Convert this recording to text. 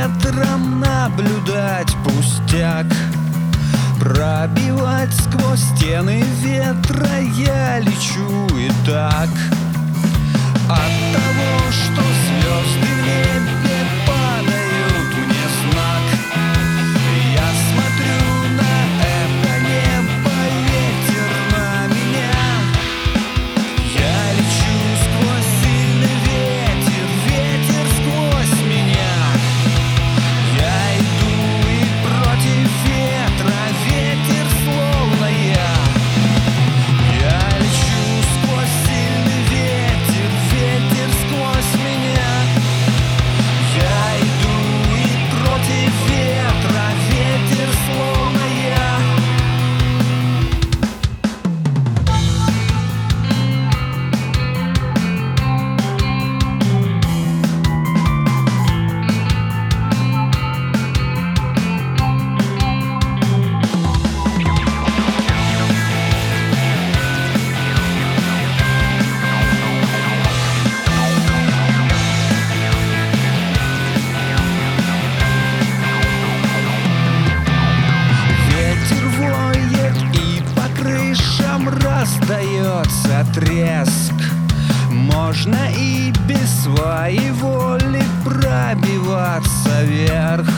ветром наблюдать пустяк Пробивать сквозь стены ветра я лечу и так. От того, что звезды остается треск. Можно и без своей воли пробиваться вверх.